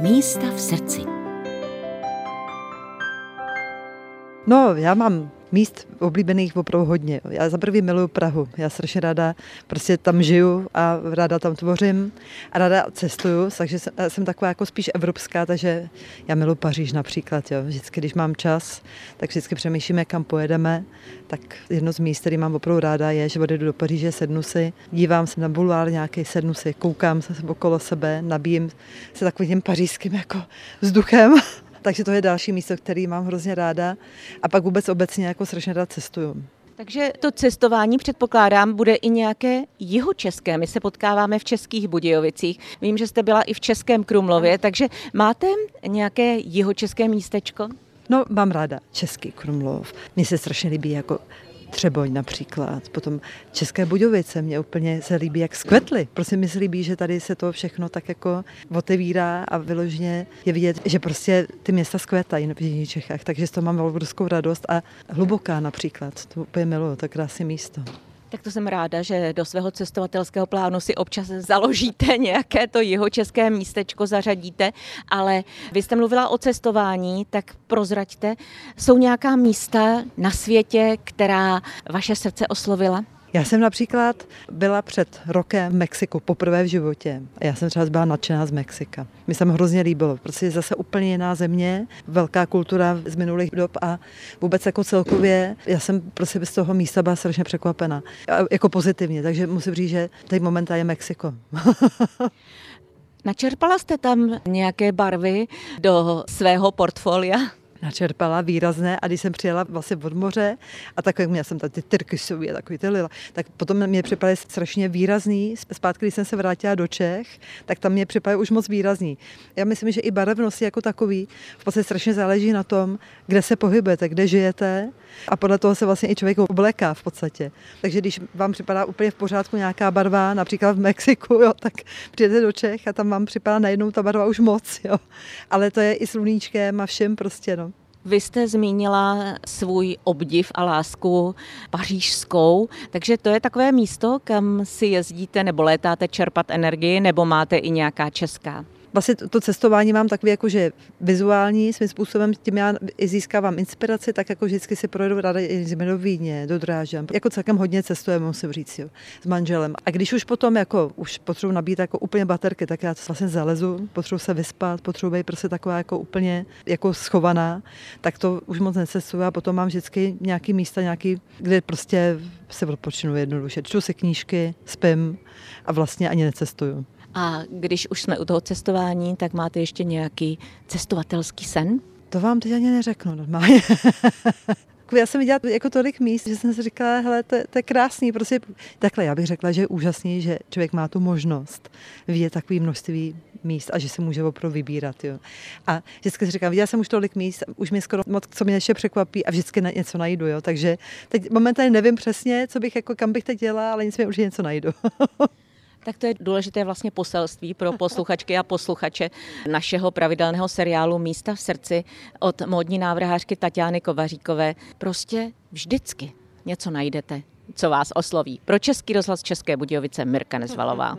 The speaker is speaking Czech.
Místa v srdci. No, já mám míst oblíbených opravdu hodně. Já za prvý miluju Prahu. Já strašně ráda prostě tam žiju a ráda tam tvořím a ráda cestuju, takže jsem, jsem taková jako spíš evropská, takže já miluji Paříž například. Jo. Vždycky, když mám čas, tak vždycky přemýšlíme, kam pojedeme. Tak jedno z míst, který mám opravdu ráda, je, že odjedu do Paříže, sednu si, dívám se na bulvár nějaký, sednu si, koukám se okolo sebe, nabíjím se takovým pařížským jako vzduchem takže to je další místo, který mám hrozně ráda. A pak vůbec obecně jako strašně rád cestuju. Takže to cestování předpokládám bude i nějaké jihočeské. My se potkáváme v Českých Budějovicích. Vím, že jste byla i v Českém Krumlově, takže máte nějaké jihočeské místečko? No, mám ráda Český Krumlov. Mně se strašně líbí jako Třeboň například, potom České Budějovice, mě úplně se líbí, jak skvetly. Prostě mi se líbí, že tady se to všechno tak jako otevírá a vyloženě je vidět, že prostě ty města skvětají v jiných Čechách, takže z toho mám obrovskou radost a hluboká například, to úplně miluju, to krásné místo. Tak to jsem ráda, že do svého cestovatelského plánu si občas založíte nějaké to jeho české místečko, zařadíte, ale vy jste mluvila o cestování, tak prozraďte, jsou nějaká místa na světě, která vaše srdce oslovila? Já jsem například byla před rokem v Mexiku poprvé v životě. Já jsem třeba byla nadšená z Mexika. Mi se hrozně líbilo, je zase úplně jiná země, velká kultura z minulých dob a vůbec jako celkově, já jsem prostě z toho místa byla strašně překvapena. Jako pozitivně, takže musím říct, že teď momentálně je Mexiko. Načerpala jste tam nějaké barvy do svého portfolia? Načerpala výrazné a když jsem přijela vlastně od moře a tak jak měla jsem tady ty tyrkysově, takový ty lila, tak potom mě připadaly strašně výrazný. Zpátky, když jsem se vrátila do Čech, tak tam mě připadaly už moc výrazný. Já myslím, že i barevnost jako takový v podstatě strašně záleží na tom, kde se pohybujete, kde žijete a podle toho se vlastně i člověk obléká v podstatě. Takže když vám připadá úplně v pořádku nějaká barva, například v Mexiku, jo, tak přijete do Čech a tam vám připadá najednou ta barva už moc. Jo. Ale to je i sluníčkem a všem prostě. No. Vy jste zmínila svůj obdiv a lásku pařížskou, takže to je takové místo, kam si jezdíte nebo létáte čerpat energii, nebo máte i nějaká česká? Vlastně to cestování mám takový jako, že vizuální svým způsobem, tím já i získávám inspiraci, tak jako vždycky si projedu ráda i do Vídně, do Drážďan. Jako celkem hodně cestujeme, musím říct, jo, s manželem. A když už potom jako už potřebuji nabít jako úplně baterky, tak já to vlastně zalezu, potřebuji se vyspat, potřebuji být prostě taková jako úplně jako schovaná, tak to už moc necestuju a potom mám vždycky nějaký místa, nějaký, kde prostě se odpočinu jednoduše. Čtu si knížky, spím a vlastně ani necestuju. A když už jsme u toho cestování, tak máte ještě nějaký cestovatelský sen? To vám teď ani neřeknu normálně. já jsem viděla jako tolik míst, že jsem si říkala, hele, to, to je krásný, prostě takhle já bych řekla, že je úžasný, že člověk má tu možnost vidět takový množství míst a že se může opravdu vybírat. Jo. A vždycky si říkám, viděla jsem už tolik míst, už mě skoro moc, co mě ještě překvapí a vždycky na něco najdu. Jo. Takže teď momentálně nevím přesně, co bych, jako, kam bych teď dělala, ale nicméně už něco najdu. Tak to je důležité vlastně poselství pro posluchačky a posluchače našeho pravidelného seriálu Místa v srdci od módní návrhářky Tatiany Kovaříkové. Prostě vždycky něco najdete, co vás osloví. Pro Český rozhlas České Budějovice Mirka Nezvalová.